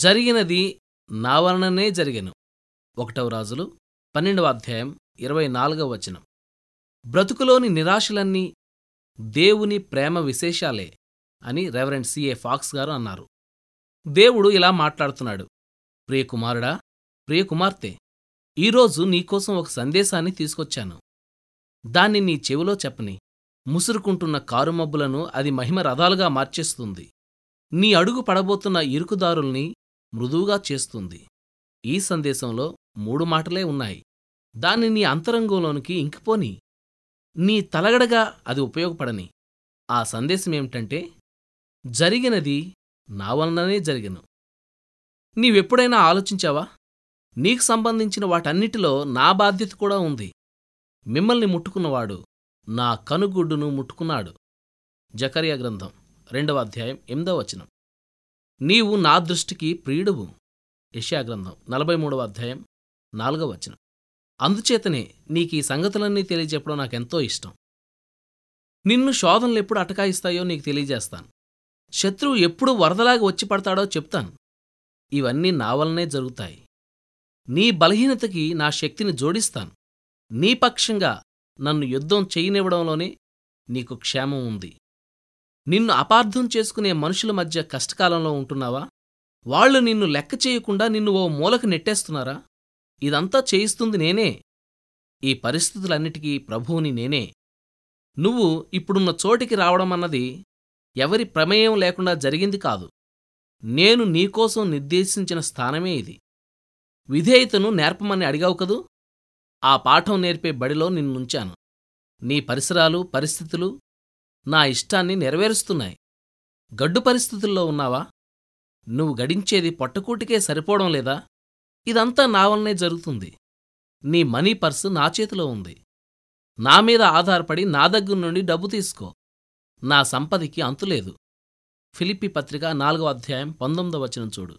జరిగినది నా వలననే జరిగెను. ఒకటవ రాజులు పన్నెండవ అధ్యాయం ఇరవై నాలుగవ వచనం. బ్రతుకులోని నిరాశలన్నీ దేవుని ప్రేమ విశేషాలే అని రెవరెండ్ సిఏ ఫాక్స్ గారు అన్నారు. దేవుడు ఇలా మాట్లాడుతున్నాడు. ప్రియకుమారుడా ప్రియకుమార్తె ఈరోజు నీకోసం ఒక సందేశాన్ని తీసుకొచ్చాను. దాన్ని నీ చెవిలో చెప్పని ముసురుకుంటున్న కారుమబ్బులను అది మహిమ రథాలుగా మార్చేస్తుంది. నీ అడుగు పడబోతున్న ఇరుకుదారుల్ని మృదువుగా చేస్తుంది. ఈ సందేశంలో మూడు మాటలే ఉన్నాయి. దాన్ని నీ అంతరంగంలోనికి ఇంకిపోని. నీ తలగడగా అది ఉపయోగపడని. ఆ సందేశమేమిటంటే జరిగినది నా వలననే జరిగను. నీవెప్పుడైనా ఆలోచించావా? నీకు సంబంధించిన వాటన్నిటిలో నా బాధ్యత కూడా ఉంది. మిమ్మల్ని ముట్టుకున్నవాడు నా కనుగుడ్డును ముట్టుకున్నాడు. జకరియా గ్రంథం రెండవ అధ్యాయం ఎనిమిదవ వచనం. నీవు నా దృష్టికి ప్రియుడువు. యశాగ్రంథం గ్రంథం నలభై మూడవ అధ్యాయం నాలుగవ వచనం. అందుచేతనే నీకీ సంగతులన్నీ తెలియజెప్పడం నాకెంతో ఇష్టం. నిన్ను శోధనలు ఎప్పుడు అటకాయిస్తాయో నీకు తెలియజేస్తాను. శత్రువు ఎప్పుడు వరదలాగా వచ్చి పడతాడో చెప్తాను. ఇవన్నీ నా వలనే జరుగుతాయి. నీ బలహీనతకి నా శక్తిని జోడిస్తాను. నీ పక్షంగా నన్ను యుద్ధం చేయనివ్వడంలోనే నీకు క్షేమం ఉంది. నిన్ను అపార్థం చేసుకునే మనుషుల మధ్య కష్టకాలంలో ఉంటున్నావా? వాళ్ళు నిన్ను లెక్క చేయకుండా నిన్ను ఓ మూలకు నెట్టేస్తున్నారా? ఇదంతా చేయిస్తుంది నేనే. ఈ పరిస్థితులన్నిటికీ ప్రభువుని నేనే. నువ్వు ఇప్పుడున్న చోటికి రావడమన్నది ఎవరి ప్రమేయం లేకుండా జరిగింది కాదు. నేను నీకోసం నిర్దేశించిన స్థానమే ఇది. విధేయతను నేర్పమని అడిగావు కదూ? ఆ పాఠం నేర్పే బడిలో నిన్నుంచాను. నీ పరిసరాలు పరిస్థితులు నా ఇష్టాన్ని నెరవేరుస్తున్నాయి. గడ్డు పరిస్థితుల్లో ఉన్నావా? నువ్వు గడించేది పట్టుకూటికే సరిపోవడం లేదా? ఇదంతా నా వల్లనే జరుగుతుంది. నీ మనీ పర్సు నా చేతిలో ఉంది. నా మీద ఆధారపడి నా దగ్గర నుండి డబ్బు తీసుకో. నా సంపదికి అంతులేదు ఫిలిప్పి పత్రిక నాలుగో అధ్యాయం పంతొమ్మిదవ వచనం చూడు.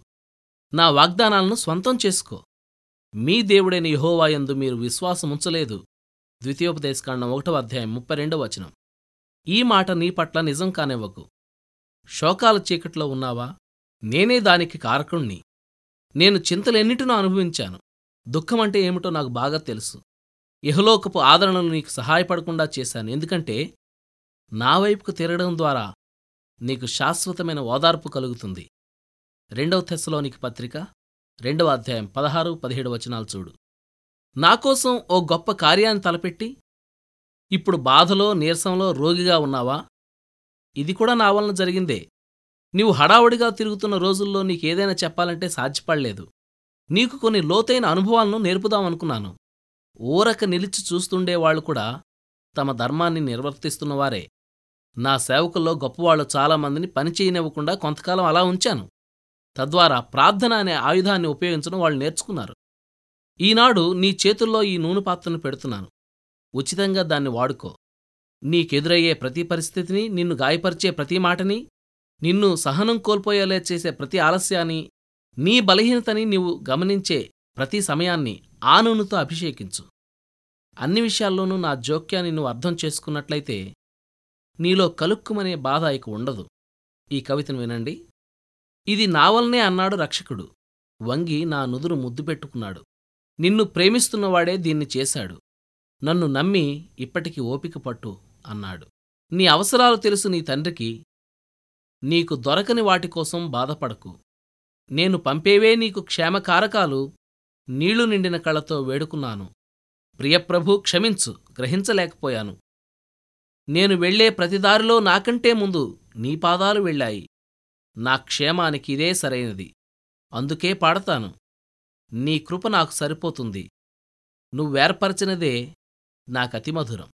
నా వాగ్దానాలను స్వంతం చేసుకో. మీ దేవుడైన యహోవాయందు మీరు విశ్వాసముంచలేదు. ద్వితీయోపదేశకాండం ఒకటవ అధ్యాయం ముప్పై రెండవ వచనం. ఈ మాట నీ పట్ల నిజం కానివ్వకు. శోకాల చీకట్లో ఉన్నావా? నేనే దానికి కారకుణ్ణి. నేను చింతలెన్నిటినో అనుభవించాను. దుఃఖమంటే ఏమిటో నాకు బాగా తెలుసు. ఇహలోకపు ఆదరణలు నీకు సహాయపడకుండా చేశాను. ఎందుకంటే నా వైపుకు తిరగడం ద్వారా నీకు శాశ్వతమైన ఓదార్పు కలుగుతుంది. రెండవ తెస్సలోనికి పత్రిక రెండవ అధ్యాయం పదహారు పదిహేడు వచనాలు చూడు. నాకోసం ఓ గొప్ప కార్యాన్ని తలపెట్టి ఇప్పుడు బాధలో నీరసంలో రోగిగా ఉన్నావా? ఇది కూడా నా వలన జరిగిందే. నీవు హడావుడిగా తిరుగుతున్న రోజుల్లో నీకేదైనా చెప్పాలంటే సాధ్యపడలేదు. నీకు కొన్ని లోతైన అనుభవాలను నేర్పుదామనుకున్నాను ఊరక నిలిచి చూస్తుండేవాళ్ళు కూడా తమ ధర్మాన్ని నిర్వర్తిస్తున్నవారే నా సేవకుల్లో గొప్పవాళ్ళు చాలామందిని పనిచేయనివ్వకుండా కొంతకాలం అలా ఉంచాను. తద్వారా ప్రార్థన అనే ఆయుధాన్ని ఉపయోగించడం వాళ్ళు నేర్చుకున్నారు. ఈనాడు నీ చేతుల్లో ఈ నూనె పాత్రను పెడుతున్నాను. ఉచితంగా దాన్ని వాడుకో. నీకెదురయ్యే ప్రతి పరిస్థితిని నిన్ను గాయపరిచే ప్రతి మాటని నిన్ను సహనం కోల్పోయేలా చేసే ప్రతి ఆలస్యాన్ని నీ బలహీనతని నీవు గమనించే ప్రతి సమయాన్ని ఆనూనుతో అభిషేకించు. అన్ని విషయాల్లోనూ నా జోక్యాన్ని నువ్వు అర్థం చేసుకున్నట్లయితే నీలో కలుక్కుమనే బాధ ఇక ఉండదు. ఈ కవితను వినండి. ఇది నావల్నే అన్నాడు రక్షకుడు. వంగి నా నుదురు ముద్దు పెట్టుకున్నాడు. నిన్ను ప్రేమిస్తున్నవాడే దీన్ని చేశాడు. నన్ను నమ్మి ఇప్పటికి ఓపిక పట్టు అన్నాడు. నీ అవసరాలు తెలుసు నీ తండ్రికి. నీకు దొరకని వాటికోసం బాధపడకు. నేను పంపేవే నీకు క్షేమకారకాలు. నీళ్ళు నిండిన కళ్ళతో వేడుకున్నాను. ప్రియప్రభు క్షమించు గ్రహించలేకపోయాను. నేను వెళ్ళే ప్రతిదారిలో నాకంటే ముందు నీ పాదాలు వెళ్ళాయి. నా క్షేమానికి ఇదే సరైనది. అందుకే పాడతాను. నీ కృప నాకు సరిపోతుంది. నువ్వేర్పరచినదే నాకతి మధురం.